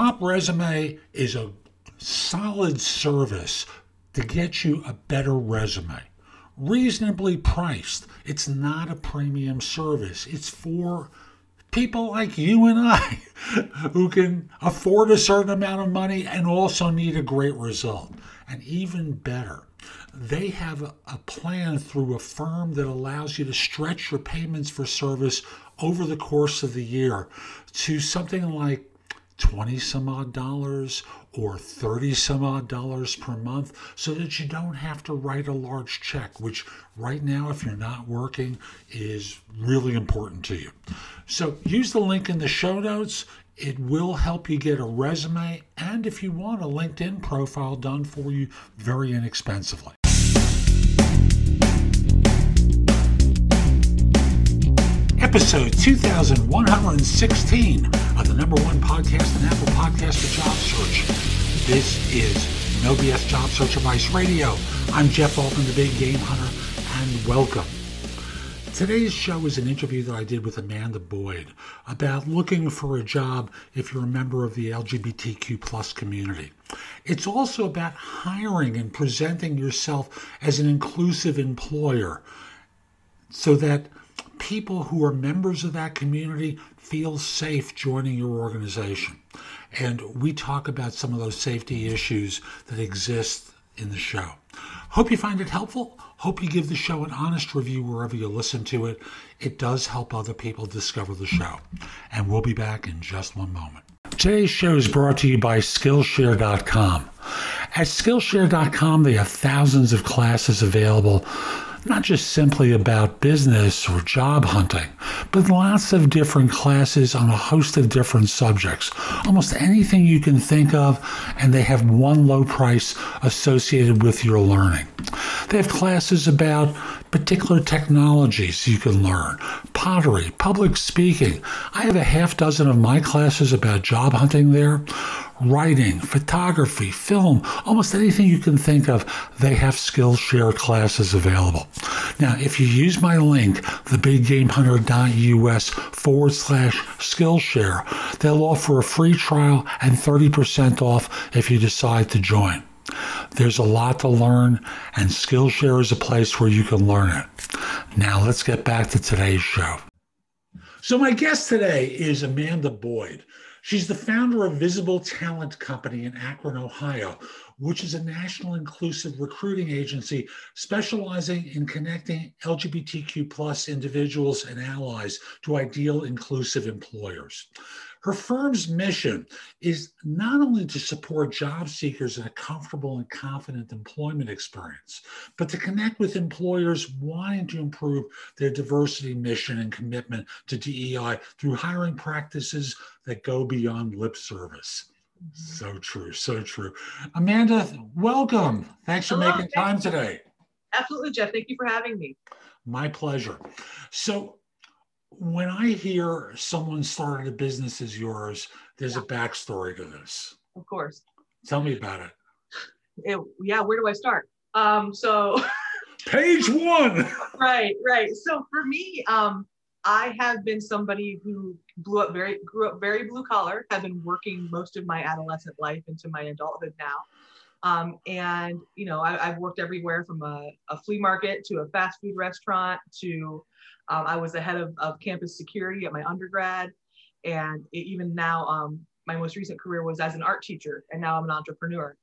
TopResume is a solid service to get you a better resume. Reasonably priced. It's not a premium service. It's for people like you and I who can afford a certain amount of money and also need a great result. And even better, they have a, plan through a firm that allows you to stretch your payments for service over the course of the year to something like 20 some odd dollars or 30 some odd dollars per month so that you don't have to write a large check, which right now, if you're not working, is really important to you. So use the link in the show notes. It will help you get a resume and, if you want, a LinkedIn profile done for you very inexpensively. episode 2116 of the number one podcast in Apple Podcast for Job Search. This is No BS Job Search Advice Radio. I'm Jeff Altman, the Big Game Hunter, and welcome. Today's show is an interview that I did with Amanda Boyd about looking for a job if you're a member of the LGBTQ plus community. It's also about hiring and presenting yourself as an inclusive employer so that people who are members of that community feel safe joining your organization. And we talk about some of those safety issues that exist in the show. Hope you find it helpful. Hope you give the show an honest review wherever you listen to it. It does help other people discover the show. And we'll be back in just one moment. Today's show is brought to you by Skillshare.com. At Skillshare.com, they have thousands of classes available not just simply about business or job hunting, but lots of different classes on a host of different subjects. Almost anything you can think of, and they have one low price associated with your learning. They have classes about particular technologies you can learn, pottery, public speaking. I have a half dozen of my classes about job hunting there writing, photography, film, almost anything you can think of, they have Skillshare classes available. Now, if you use my link, thebiggamehunter.us forward slash Skillshare, they'll offer a free trial and 30% off if you decide to join. There's a lot to learn, and Skillshare is a place where you can learn it. Now, let's get back to today's show. So, my guest today is Amanda Boyd. She's the founder of Visible Talent Company in Akron, Ohio, which is a national inclusive recruiting agency specializing in connecting LGBTQ plus individuals and allies to ideal inclusive employers. Her firm's mission is not only to support job seekers in a comfortable and confident employment experience, but to connect with employers wanting to improve their diversity mission and commitment to DEI through hiring practices that go beyond lip service. So true, so true. Amanda, welcome. Thanks for Hello, making time today. Absolutely, Jeff. Thank you for having me. My pleasure. So, when I hear someone started a business as yours, there's yeah. a backstory to this. Of course. Tell me about it. it yeah, where do I start? Um, so page one. right, right. So for me, um, I have been somebody who blew up very grew up very blue collar, have been working most of my adolescent life into my adulthood now. Um, and you know, I, have worked everywhere from a, a, flea market to a fast food restaurant to um, I was the head of, of, campus security at my undergrad, and it, even now, um, my most recent career was as an art teacher, and now I'm an entrepreneur.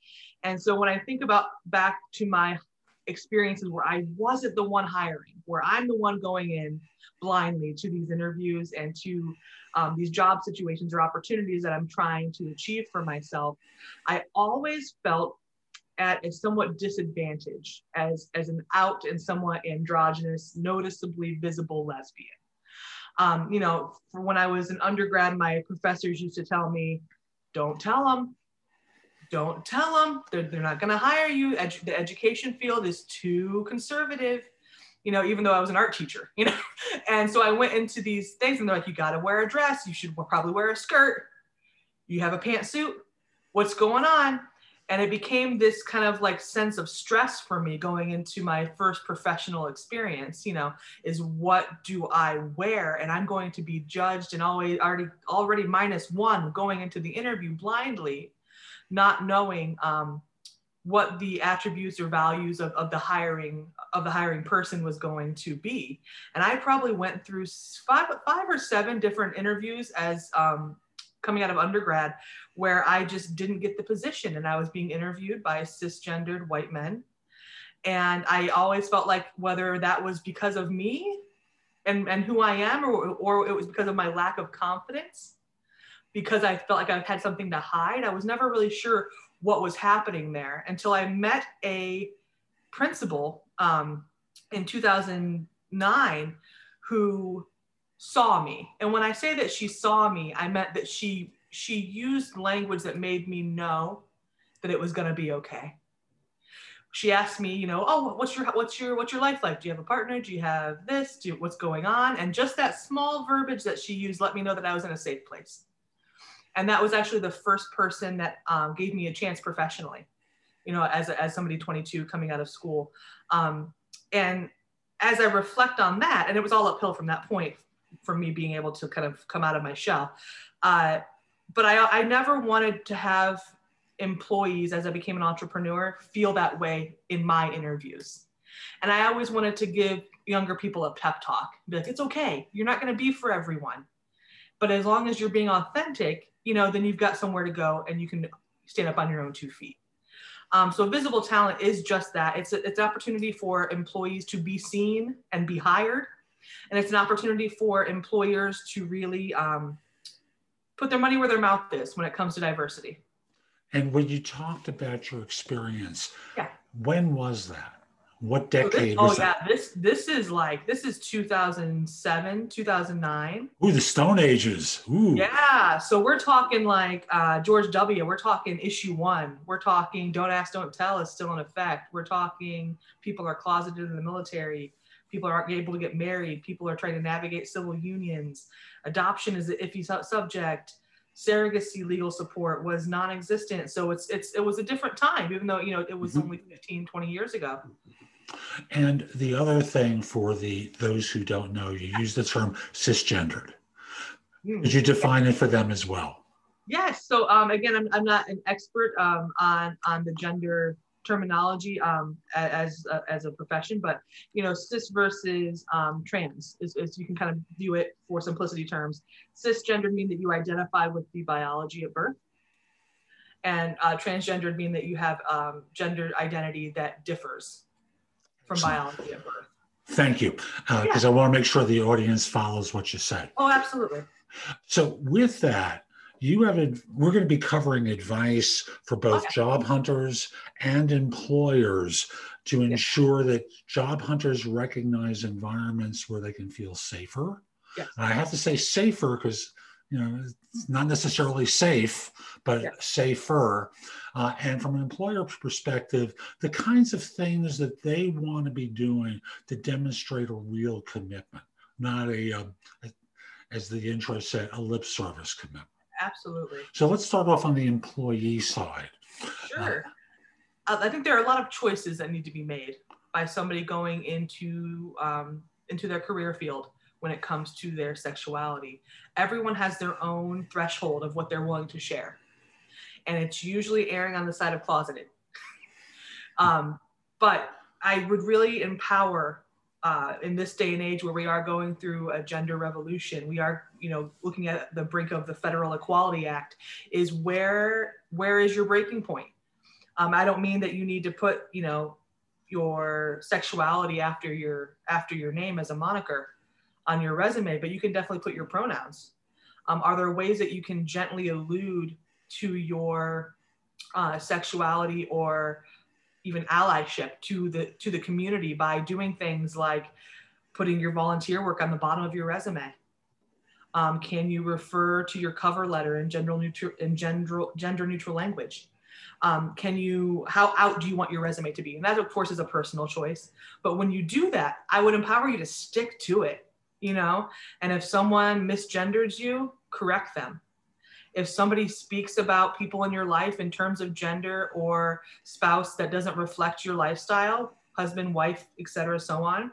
And so when I think about back to my experiences where I wasn't the one hiring, where I'm the one going in blindly to these interviews and to um, these job situations or opportunities that I'm trying to achieve for myself, I always felt at a somewhat disadvantage as, as an out and somewhat androgynous, noticeably visible lesbian. Um, you know, when I was an undergrad, my professors used to tell me, don't tell them, don't tell them they're, they're not going to hire you. Edu- the education field is too conservative. You know even though i was an art teacher you know? And so i went into these things and they're like you got to wear a dress. You should probably wear a skirt. You have a pantsuit. What's going on and it became this kind of like sense of stress for me going into my first professional experience you know is what do i wear? And i'm going to be judged and always already already minus one going into the interview blindly not knowing um, what the attributes or values of, of the hiring of the hiring person was going to be. And i probably went through five five or seven different interviews as um, coming out of undergrad where I just didn't get the position and I was being interviewed by cisgendered white men. And I always felt like whether that was because of me and, and who I am or, or it was because of my lack of confidence, because I felt like I had something to hide. I was never really sure what was happening there until I met a principal um, in 2009 who saw me. And when I say that she saw me, I meant that she she used language that made me know that it was going to be okay. She asked me, you know, oh, what's your what's your what's your life like? Do you have a partner? Do you have this? Do you, what's going on? And just that small verbiage that she used let me know that I was in a safe place. And that was actually the first person that um, gave me a chance professionally, you know, as, as somebody 22 coming out of school. Um, and as I reflect on that, and it was all uphill from that point for me being able to kind of come out of my shell. Uh, but I, I never wanted to have employees as I became an entrepreneur feel that way in my interviews. And I always wanted to give younger people a pep talk, be like, it's okay. You're not going to be for everyone. But as long as you're being authentic, you know, then you've got somewhere to go and you can stand up on your own two feet. Um, so visible talent is just that. It's, it's an opportunity for employees to be seen and be hired and it's an opportunity for employers to really um, put their money where their mouth is when it comes to diversity. And when you talked about your experience, yeah. when was that? What decade oh, this, oh that? yeah, this this is like this is 2007, 2009. Ooh, the Stone Ages. Ooh. Yeah, so we're talking like uh, George W. We're talking issue one. We're talking Don't Ask, Don't Tell is still in effect. We're talking people are closeted in the military people aren't able to get married. People are trying to navigate civil unions. Adoption is an iffy su- subject surrogacy legal support was non-existent. So it's it's it was a different time even though you know it was mm-hmm. only 15 20 years ago. And the other thing for the those who don't know you use the term cisgendered. Mm. could you define it for them as well? Yes. So um, again I'm, I'm not an expert um, on on the gender terminology um, as uh, as a profession, but you know, cis versus um, trans is, is, you can kind of view it for simplicity terms. Cisgender mean that you identify with the biology at birth, and uh, transgendered mean that you have um, gender identity that differs from biology at birth. Thank you, because uh, yeah. I want to make sure the audience follows what you said. Oh, absolutely. So with that, you have a, we're going to be covering advice for both okay. job hunters and employers to ensure that job hunters recognize environments where they can feel safer yes. i have to say safer because you know it's not necessarily safe but yes. safer uh, and from an employer perspective the kinds of things that they want to be doing to demonstrate a real commitment not a, a as the intro said a lip service commitment Absolutely. So let's start off on the employee side. Sure. Uh, I think there are a lot of choices that need to be made by somebody going into um, into their career field when it comes to their sexuality. Everyone has their own threshold of what they're willing to share, and it's usually erring on the side of closeted. um, but I would really empower uh, in this day and age where we are going through a gender revolution, we are, you know, looking at the brink of the Federal Equality Act, is where where is your breaking point? Um, I don't mean that you need to put, you know, your sexuality after your after your name as a moniker on your resume, but you can definitely put your pronouns. Um, are there ways that you can gently allude to your uh, sexuality or even allyship to the to the community by doing things like putting your volunteer work on the bottom of your resume. Um, can you refer to your cover letter in general neutral in gender gender neutral language? Um, can you how out do you want your resume to be? And that of course is a personal choice. But when you do that, I would empower you to stick to it. You know, and if someone misgenders you, correct them if somebody speaks about people in your life in terms of gender or spouse that doesn't reflect your lifestyle, husband, wife, etc., so on,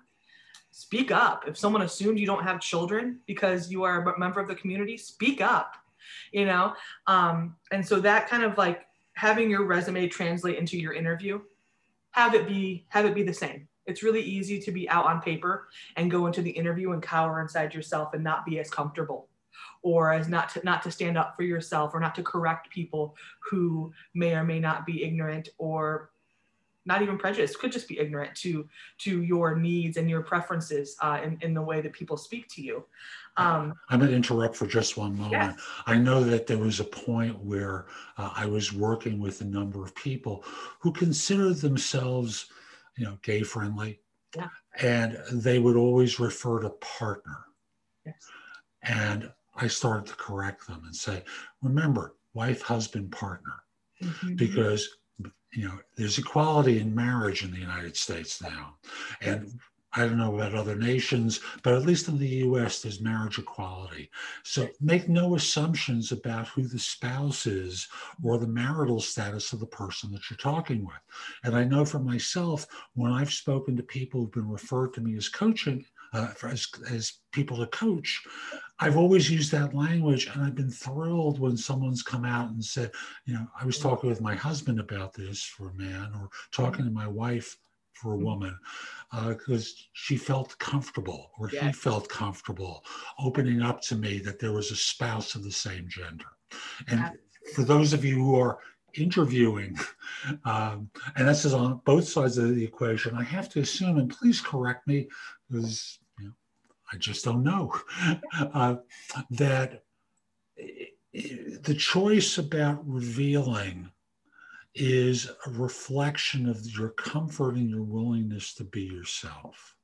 speak up. If someone assumes you don't have children because you are a member of the community, speak up. You know, um, and so that kind of like having your resume translate into your interview, have it be have it be the same. It's really easy to be out on paper and go into the interview and cower inside yourself and not be as comfortable or as not to not to stand up for yourself or not to correct people who may or may not be ignorant or not even prejudiced could just be ignorant to to your needs and your preferences uh, in, in the way that people speak to you um, i'm going to interrupt for just one moment yes. i know that there was a point where uh, i was working with a number of people who considered themselves you know gay friendly yeah. and they would always refer to partner yes. and I started to correct them and say, remember, wife, husband, partner, mm-hmm. because you know there's equality in marriage in the United States now, and I don't know about other nations, but at least in the US, there's marriage equality. So make no assumptions about who the spouse is or the marital status of the person that you're talking with. And I know for myself, when I've spoken to people who've been referred to me as coaching, uh, as, as people to coach, I've always used that language, and I've been thrilled when someone's come out and said, you know, I was talking with my husband about this for a man, or talking to my wife for a woman, because uh, she felt comfortable, or he felt comfortable opening up to me that there was a spouse of the same gender. And for those of you who are interviewing, um, and this is on both sides of the equation, I have to assume, and please correct me, because I just don't know, uh, that the choice about revealing is a reflection of your comfort and your willingness to be yourself.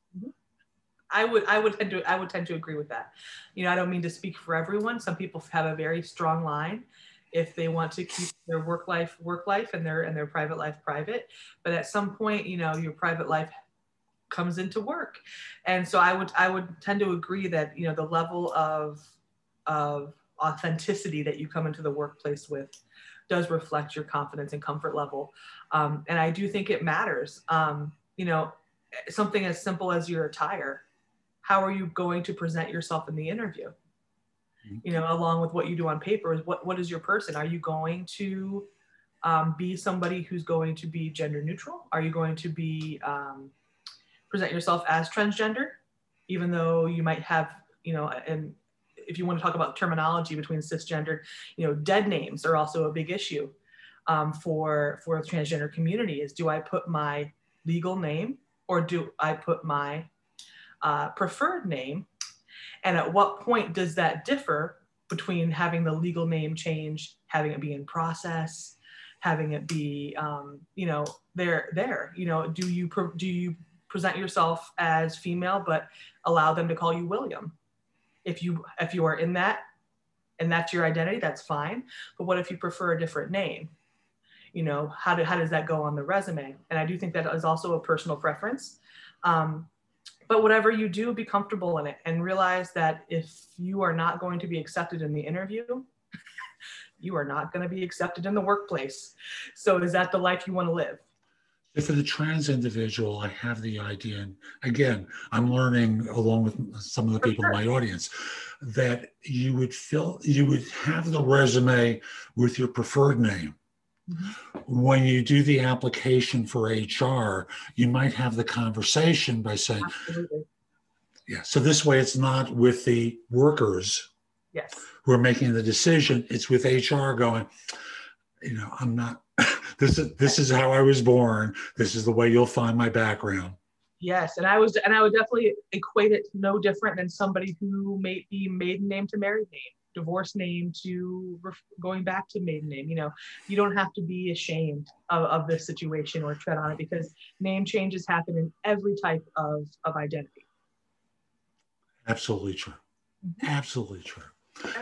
I would I would tend to I would tend to agree with that. You know, I don't mean to speak for everyone. Some people have a very strong line if they want to keep their work life work life and their and their private life private. But at some point, you know, your private life comes into work. And so i would i would tend to agree that you know the level of of authenticity that you come into the workplace with does reflect your confidence and comfort level. Um, and i do think it matters. Um, you know something as simple as your attire how are you going to present yourself in the interview? Mm-hmm. you know along with what you do on paper is what what is your person? Are you going to um, be somebody who's going to be gender neutral? Are you going to be um, present yourself as transgender, even though you might have, you know, and if you want to talk about terminology between cisgendered, you know, dead names are also a big issue um, for for the transgender community. Is do I put my legal name or do I put my uh, preferred name? And at what point does that differ between having the legal name change, having it be in process, having it be, um, you know, there, there, you know, do you, do you present yourself as female, but allow them to call you William. If you if you are in that and that's your identity, that's fine. But what if you prefer a different name? You know, how, do, how does that go on the resume? And I do think that is also a personal preference. Um, but whatever you do, be comfortable in it and realize that if you are not going to be accepted in the interview, you are not going to be accepted in the workplace. So is that the life you want to live? For the trans individual, I have the idea, and again, I'm learning along with some of the people in my audience, that you would fill, you would have the resume with your preferred name. Mm-hmm. When you do the application for HR, you might have the conversation by saying, Absolutely. yeah, so this way it's not with the workers yes. who are making the decision, it's with HR going, you know, I'm not this is this is how I was born. This is the way you'll find my background. Yes, and I was, and I would definitely equate it no different than somebody who may be maiden name to married name, divorce name to ref- going back to maiden name. You know, you don't have to be ashamed of, of this situation or tread on it because name changes happen in every type of of identity. Absolutely true. Mm-hmm. Absolutely true.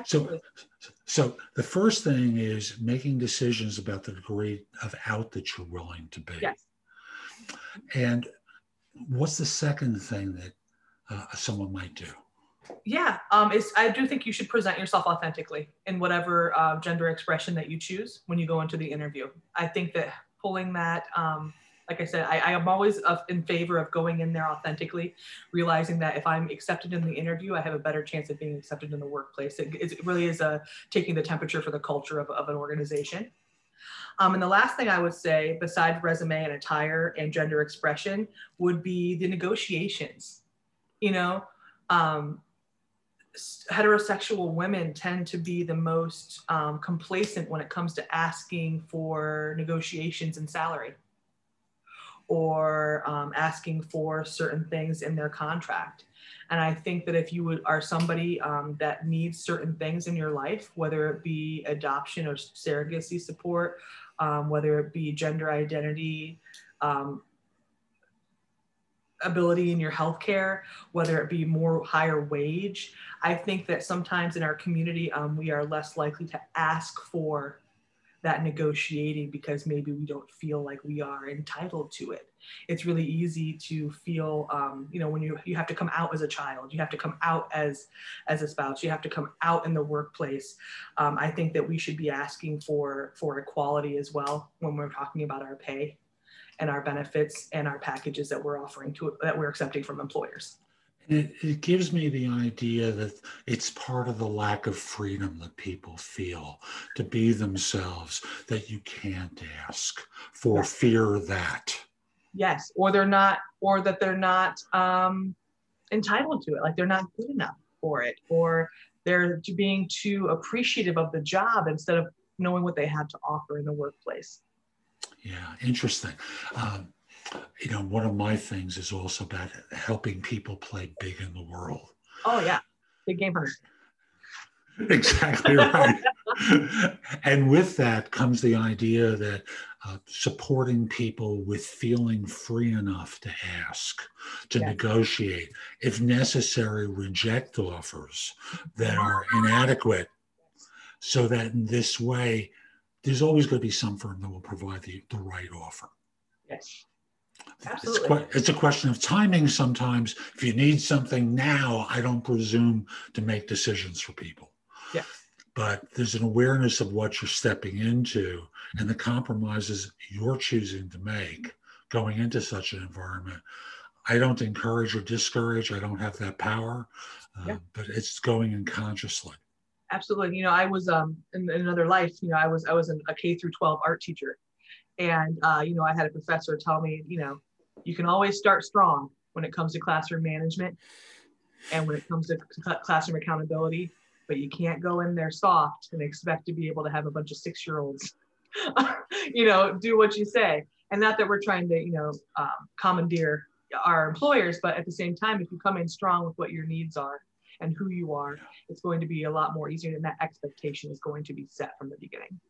So, so the first thing is making decisions about the degree of out that you're willing to be. Yes. And what's the second thing that uh, someone might do? Yeah, um, I do think you should present yourself authentically in whatever uh, gender expression that you choose when you go into the interview. I think that pulling that, um, like I said, I, I am always in favor of going in there authentically, realizing that if I'm accepted in the interview, I have a better chance of being accepted in the workplace. It, it really is a, taking the temperature for the culture of, of an organization. Um, and the last thing I would say, besides resume and attire and gender expression, would be the negotiations. You know, um, heterosexual women tend to be the most um, complacent when it comes to asking for negotiations and salary or um, asking for certain things in their contract. And I think that if you are somebody um, that needs certain things in your life, whether it be adoption or surrogacy support, um, whether it be gender identity, um, ability in your healthcare, whether it be more higher wage. I think that sometimes in our community, um, we are less likely to ask for that negotiating because maybe we don't feel like we are entitled to it. It's really easy to feel, um, you know, when you you have to come out as a child, you have to come out as as a spouse, you have to come out in the workplace. Um, I think that we should be asking for for equality as well when we're talking about our pay and our benefits and our packages that we're offering to that we're accepting from employers. It, it, gives me the idea that it's part of the lack of freedom that people feel to be themselves that you can't ask for yes. fear that. Yes, or they're not, or that they're not um, entitled to it, like they're not good enough for it, or they're being too appreciative of the job instead of knowing what they have to offer in the workplace. Yeah, interesting. Um, you know, one of my things is also about helping people play big in the world. Oh yeah, big game hunter. exactly right. and with that comes the idea that uh, supporting people with feeling free enough to ask, to negotiate, if necessary, reject offers that are inadequate, so that in this way there's always going to be some firm that will provide the, the right offer. Yes. Absolutely. It's, it's a question of timing sometimes. If you need something now, I don't presume to make decisions for people. Yeah. But there's an awareness of what you're stepping into and the compromises you're choosing to make going into such an environment. I don't encourage or discourage. I don't have that power, uh, yeah. but it's going in consciously absolutely. You know, I was um, in, in, another life. You know, I was I was a K through 12 art teacher, and uh, you know, I had a professor tell me, you know, you can always start strong when it comes to classroom management, and when it comes to classroom accountability, but you can't go in there soft and expect to be able to have a bunch of six year olds, you know, do what you say. And not that we're trying to, you know, um, commandeer our employers, but at the same time, if you come in strong with what your needs are and who you are, it's going to be a lot more easier. And that expectation is going to be set from the beginning.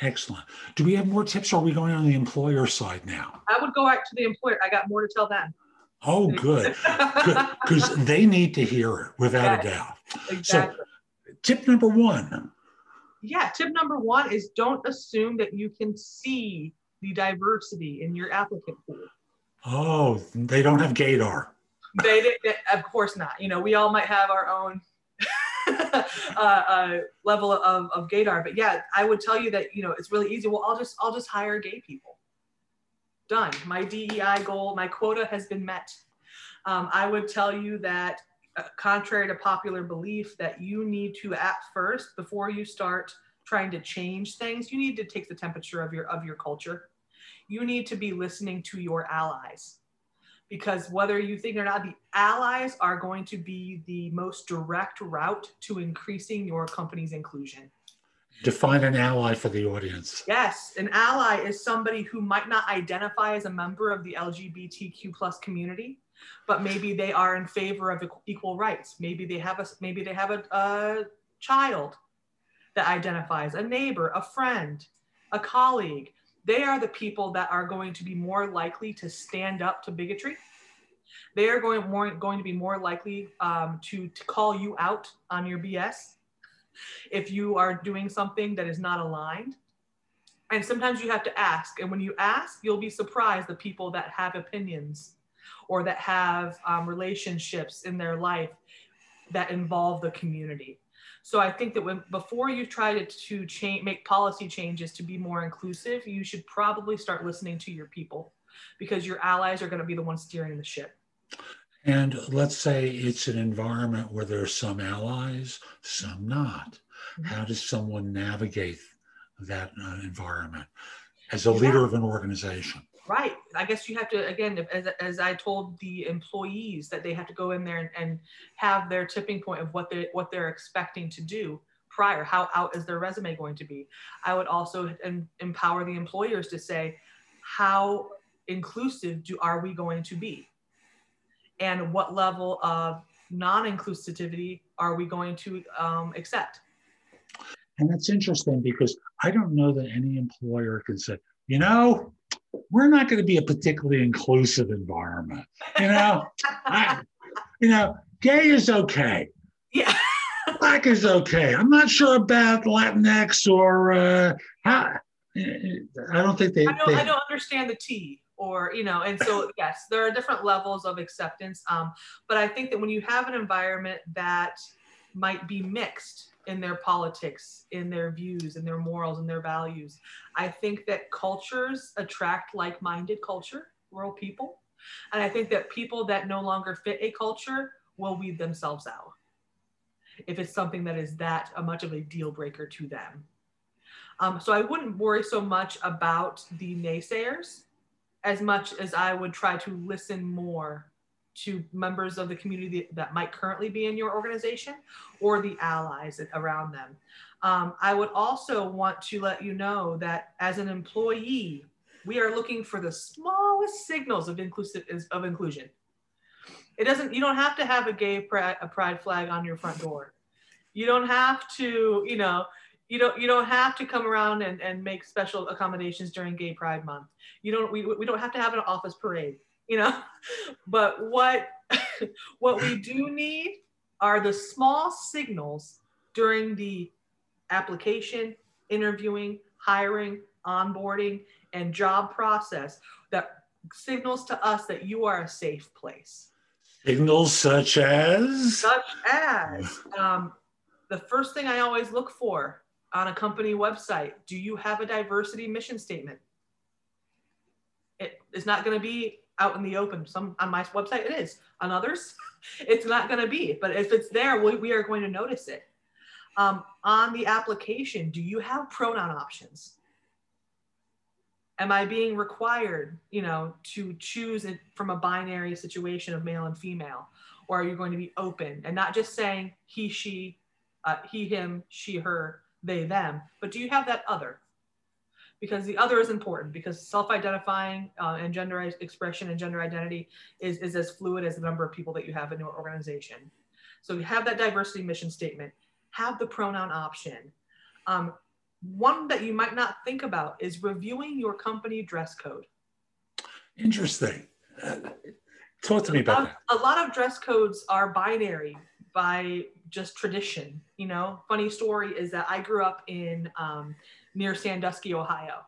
Excellent. Do we have more tips? Or are we going on the employer side now? I would go back to the employer. I got more to tell them. Oh, good. good. Because they need to hear it without a doubt. Exactly. So, tip number one. Yeah, tip number one is don't assume that you can see the diversity in your applicant pool. Oh, they don't have gaydar they, they, of course not. You know, we all might have our own uh, uh, level of, of gaydar, but yeah, I would tell you that you know it's really easy. Well, I'll just I'll just hire gay people. Done. My DEI goal, my quota has been met. Um, I would tell you that, uh, contrary to popular belief, that you need to at first before you start trying to change things, you need to take the temperature of your of your culture. You need to be listening to your allies because whether you think or not, the allies are going to be the most direct route to increasing your company's inclusion. Define an ally for the audience. Yes, an ally is somebody who might not identify as a member of the LGBTQ plus community, but maybe they are in favor of equal rights. Maybe they have a maybe they have a, a child that identifies, a neighbor, a friend, a colleague they are the people that are going to be more likely to stand up to bigotry. They are going more going to be more likely um, to, to call you out on your BS if you are doing something that is not aligned. And sometimes you have to ask. And when you ask, you'll be surprised the people that have opinions or that have um, relationships in their life that involve the community. So I think that when before you try to, to change, make policy changes to be more inclusive, you should probably start listening to your people because your allies are going to be the ones steering the ship. And let's say it's an environment where there's some allies, some not. Mm-hmm. How does someone navigate that uh, environment as a yeah. leader of an organization? Right. I guess you have to, again, as, as I told the employees that they have to go in there and, and have their tipping point of what they what they're expecting to do prior. How out is their resume going to be? I would also em- empower the employers to say, how inclusive do are we going to be? And what level of non-inclusivity are we going to um, accept? And that's interesting because I don't know that any employer can say, you know, we're not going to be a particularly inclusive environment. You know, I, you know, gay is okay. Yeah. Black is okay. I'm not sure about Latinx or uh, how. I don't think they. I don't, they, I don't understand the T or you know, and so yes, there are different levels of acceptance. Um, but I think that when you have an environment that might be mixed, in their politics, in their views, in their morals, and their values. I think that cultures attract like minded culture, rural people. And I think that people that no longer fit a culture will weed themselves out if it's something that is that a much of a deal breaker to them. Um, so I wouldn't worry so much about the naysayers as much as I would try to listen more to members of the community that might currently be in your organization or the allies around them. Um, I would also want to let you know that as an employee, we are looking for the smallest signals of inclusive of inclusion. It doesn't. You don't have to have a gay pride, a pride flag on your front door. You don't have to. You know. You don't. You don't have to come around and, and make special accommodations during Gay Pride Month. You don't. We, we don't have to have an office parade you know? But what what we do need are the small signals during the application interviewing hiring onboarding and job process that signals to us that you are a safe place. Signals such as? Such as um, the first thing i always look for on a company website do you have a diversity mission statement? It is not going to be out in the open. Some on my website it is. On others, it's not going to be. But if it's there, we, we are going to notice it. Um, on the application, do you have pronoun options? Am I being required, you know, to choose it from a binary situation of male and female, or are you going to be open and not just saying he, she, uh, he, him, she, her, they, them, but do you have that other? Because the other is important because self-identifying uh, and gender expression and gender identity is, is as fluid as the number of people that you have in your organization. So you have that diversity mission statement, have the pronoun option. Um, one that you might not think about is reviewing your company dress code. Interesting. Uh, talk to me about that. A lot of dress codes are binary by just tradition. You know, funny story is that I grew up in um, near Sandusky, Ohio.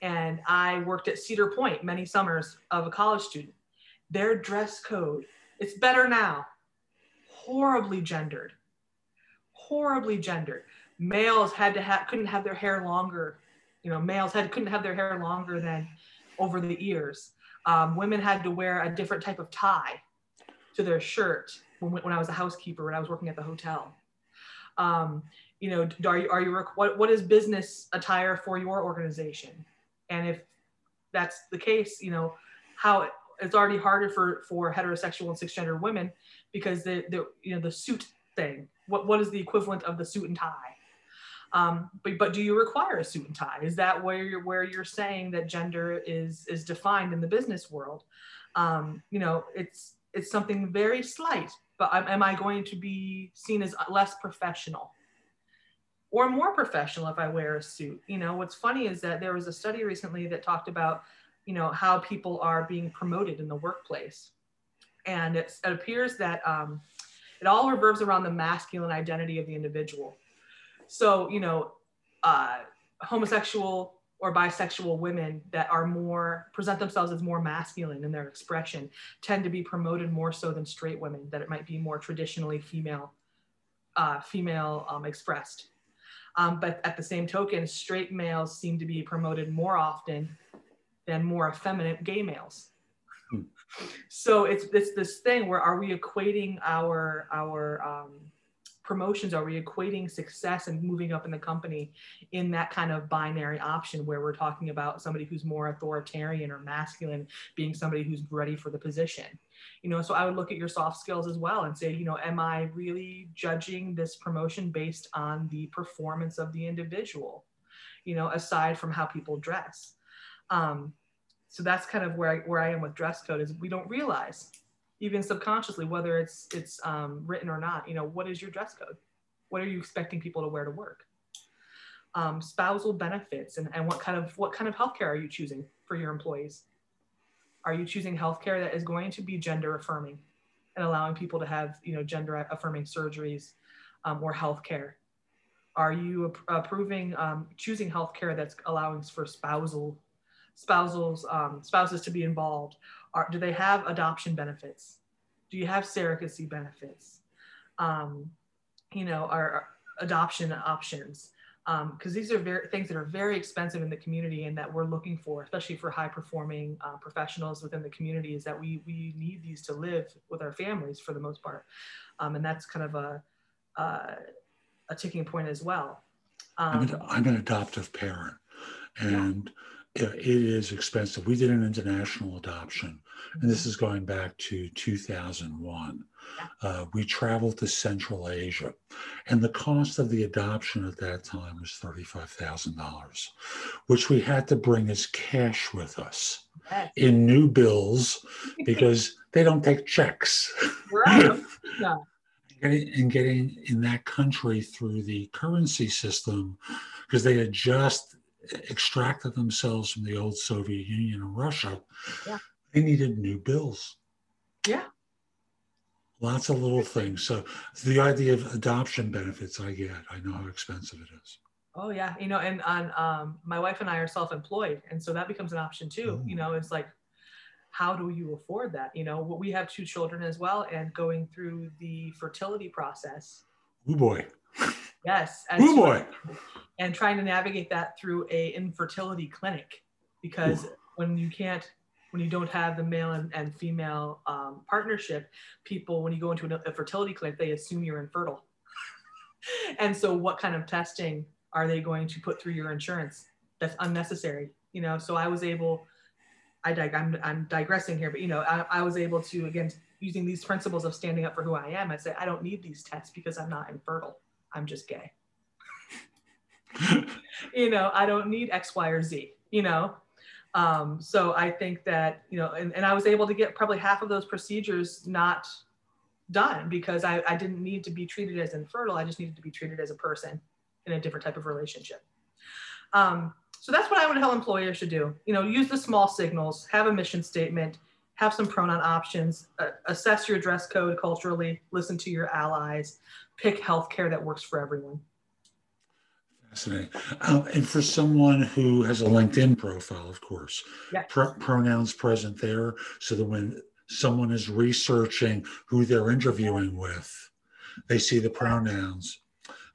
And I worked at Cedar Point many summers of a college student. Their dress code, it's better now, horribly gendered, horribly gendered. Males had to have, couldn't have their hair longer. You know, males had, couldn't have their hair longer than over the ears. Um, women had to wear a different type of tie to their shirt when, when I was a housekeeper, when I was working at the hotel. Um, you know, are you, are you, what, what is business attire for your organization? And if that's the case, you know, how it's already harder for, for heterosexual and cisgender women because the, the, you know, the suit thing, what, what is the equivalent of the suit and tie? Um, but, but do you require a suit and tie? Is that where you're, where you're saying that gender is, is defined in the business world? Um, you know, it's, it's something very slight, but am I going to be seen as less professional? Or more professional if I wear a suit. You know, what's funny is that there was a study recently that talked about, you know, how people are being promoted in the workplace. And it appears that um, it all revolves around the masculine identity of the individual. So, you know, uh, homosexual or bisexual women that are more present themselves as more masculine in their expression tend to be promoted more so than straight women that it might be more traditionally female uh, female um, expressed um, but at the same token straight males seem to be promoted more often than more effeminate gay males. Hmm. so it's it's this thing where are we equating our our um, promotions? Are we equating success and moving up in the company in that kind of binary option where we're talking about somebody who's more authoritarian or masculine being somebody who's ready for the position you know so i would look at your soft skills as well and say you know am i really judging this promotion based on the performance of the individual you know aside from how people dress um, so that's kind of where I, where I am with dress code is we don't realize even subconsciously, whether it's it's um, written or not. You know, what is your dress code? What are you expecting people to wear to work? Um, spousal benefits and, and what kind of what kind of healthcare are you choosing for your employees? Are you choosing healthcare that is going to be gender affirming and allowing people to have you know gender affirming surgeries um, or healthcare? Are you approving um, choosing healthcare that's allowing for spousal spousals um, spouses to be involved? Are, do they have adoption benefits? Do you have surrogacy benefits? Um, you know, are, are adoption options? Because um, these are very things that are very expensive in the community and that we're looking for, especially for high performing uh, professionals within the community, is that we we need these to live with our families for the most part, um, and that's kind of a uh, a ticking point as well. Um, I'm, an, I'm, an, adoptive parent, and it is expensive. We did an international adoption, and this is going back to 2001. Uh, we traveled to Central Asia, and the cost of the adoption at that time was $35,000, which we had to bring as cash with us in new bills because they don't take checks. Right. Yeah. and getting in that country through the currency system because they had just extracted themselves from the old Soviet Union and Russia, yeah. they needed new bills. Yeah. Lots of little things. So the idea of adoption benefits, I get. I know how expensive it is. Oh yeah, you know, and on um, my wife and I are self-employed, and so that becomes an option too. Mm. You know, it's like, how do you afford that? You know, we have two children as well, and going through the fertility process. Oh boy. Yes. Oh boy and trying to navigate that through a infertility clinic because Ooh. when you can't when you don't have the male and, and female um, partnership people when you go into a, fertility clinic they assume you're infertile. And so what kind of testing are they going to put through your insurance? That's unnecessary you know? So i was able i dig- I'm, I'm digressing here but you know I, I was able to again using these principles of standing up for who i am i say i don't need these tests because i'm not infertile. I'm just gay. You know, I don't need X, Y, or Z, you know? Um, so I think that, you know, and, and I was able to get probably half of those procedures not done because I, I didn't need to be treated as infertile. I just needed to be treated as a person in a different type of relationship. Um, so that's what I would tell employers should do. You know, use the small signals, have a mission statement, have some pronoun options, uh, assess your dress code culturally, listen to your allies, pick healthcare that works for everyone. Fascinating. Um, and for someone who has a LinkedIn profile, of course, pr- pronouns present there so that when someone is researching who they're interviewing with, they see the pronouns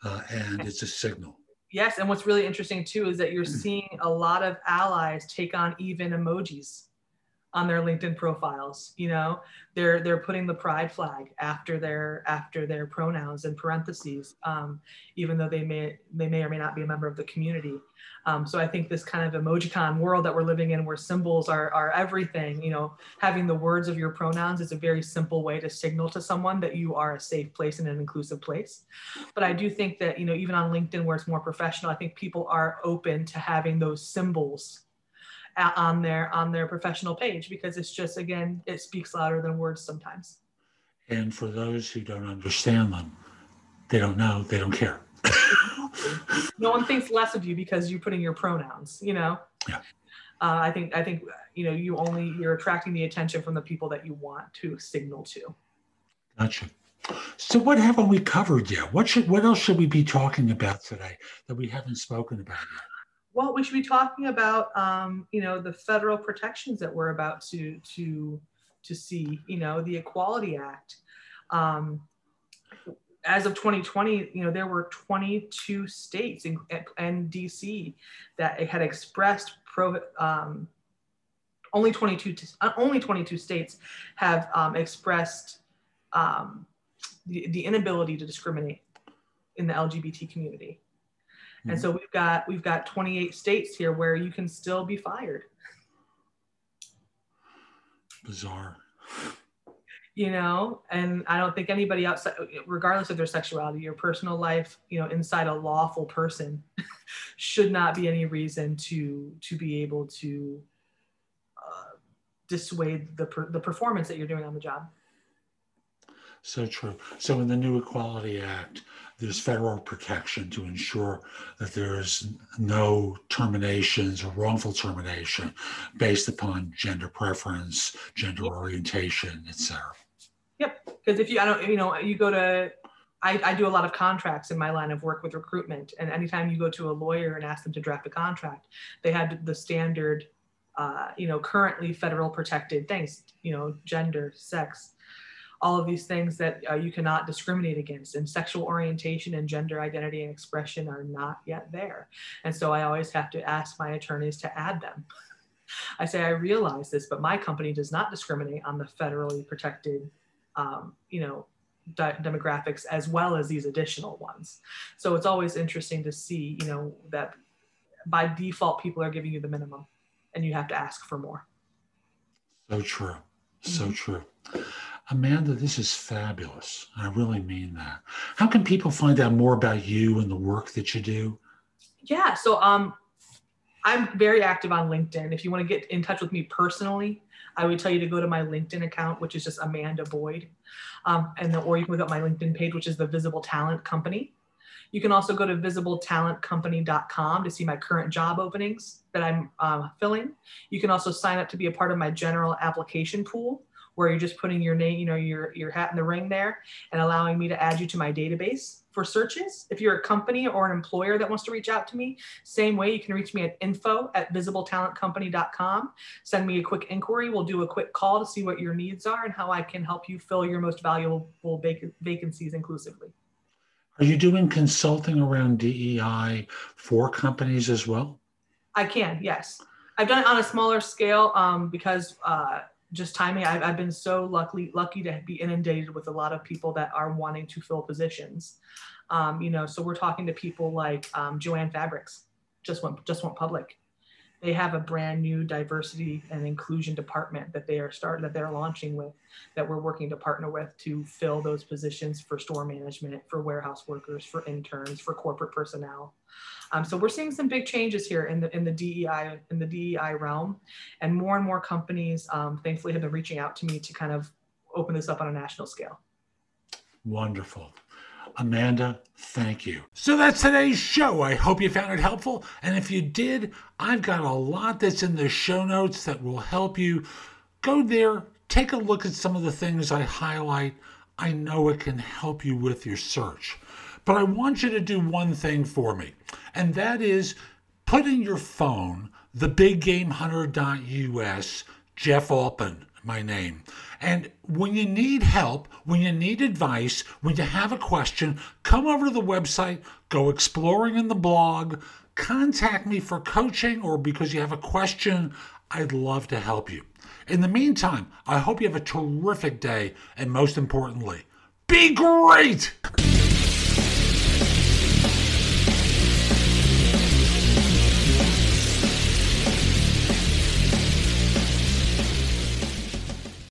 uh, and it's a signal. Yes. And what's really interesting too is that you're seeing a lot of allies take on even emojis on their LinkedIn profiles. You know, they're they're putting the pride flag after their after their pronouns in parentheses, um, even though they may they may or may not be a member of the community. Um, so I think this kind of emojicon world that we're living in, where symbols are are everything. You know, having the words of your pronouns is a very simple way to signal to someone that you are a safe place and an inclusive place. But I do think that you know, even on LinkedIn where it's more professional, I think people are open to having those symbols on their on their professional page because it's just again it speaks louder than words sometimes. And for those who don't understand them they don't know they don't care. No one thinks less of you because you're putting your pronouns you know? Yeah. Uh, i think i think you know you only you're attracting the attention from the people that you want to signal to. Gotcha. So what haven't we covered yet? What should what else should we be talking about today that we haven't spoken about yet well, we should be talking about, um, you know, the federal protections that we're about to to to see. You know, the Equality Act. Um, as of 2020, you know, there were 22 states in, and DC that had expressed pro. Um, only 22 uh, only 22 states have um, expressed um, the, the inability to discriminate in the LGBT community. Mm-hmm. And so we've got we've got 28 states here where you can still be fired. Bizarre. You know, and I don't think anybody outside, regardless of their sexuality, your personal life, you know, inside a lawful person, should not be any reason to to be able to uh, dissuade the per, the performance that you're doing on the job. So true. So in the new Equality Act, there's federal protection to ensure that there's no terminations or wrongful termination based upon gender preference, gender orientation, etc. Yep. Because if you, I don't, you know, you go to, I, I do a lot of contracts in my line of work with recruitment, and anytime you go to a lawyer and ask them to draft a contract, they had the standard, uh, you know, currently federal protected things, you know, gender, sex, all of these things that uh, you cannot discriminate against and sexual orientation and gender identity and expression are not yet there. And so i always have to ask my attorneys to add them. I say i realize this but my company does not discriminate on the federally protected um, you know de- demographics as well as these additional ones. So it's always interesting to see you know that by default people are giving you the minimum and you have to ask for more. So true. So mm-hmm. true Amanda, this is fabulous. I really mean that. How can people find out more about you and the work that you do? Yeah, so um, I'm very active on LinkedIn. If you want to get in touch with me personally, I would tell you to go to my LinkedIn account, which is just Amanda Boyd, um, and the, or you can look up my LinkedIn page, which is the Visible Talent Company. You can also go to visibletalentcompany.com to see my current job openings that I'm uh, filling. You can also sign up to be a part of my general application pool, where you're just putting your name, you know, your, your hat in the ring there and allowing me to add you to my database for searches. If you're a company or an employer that wants to reach out to me, same way, you can reach me at info at visibletalentcompany.com. Send me a quick inquiry. We'll do a quick call to see what your needs are and how I can help you fill your most valuable vac- vacancies inclusively. Are you doing consulting around DEI for companies as well? I can, yes. I've done it on a smaller scale um, because uh, just timing. I've, I've been so lucky lucky to be inundated with a lot of people that are wanting to fill positions. Um, you know, so we're talking to people like um, Jo-Ann Fabrics, just went just went public. They have a brand new diversity and inclusion department that they are starting that they're launching with, that we're working to partner with to fill those positions for store management, for warehouse workers, for interns, for corporate personnel. Um, so we're seeing some big changes here in the in the DEI in the DEI realm, and more and more companies, um, thankfully, have been reaching out to me to kind of open this up on a national scale. Wonderful. Amanda, thank you. So that's today's show. I hope you found it helpful. And if you did, I've got a lot that's in the show notes that will help you. Go there, take a look at some of the things I highlight. I know it can help you with your search. But I want you to do one thing for me, and that is put in your phone the biggamehunter.us, Jeff Altman, my name. And when you need help, when you need advice, when you have a question, come over to the website, go exploring in the blog, contact me for coaching or because you have a question. I'd love to help you. In the meantime, I hope you have a terrific day and most importantly, be great!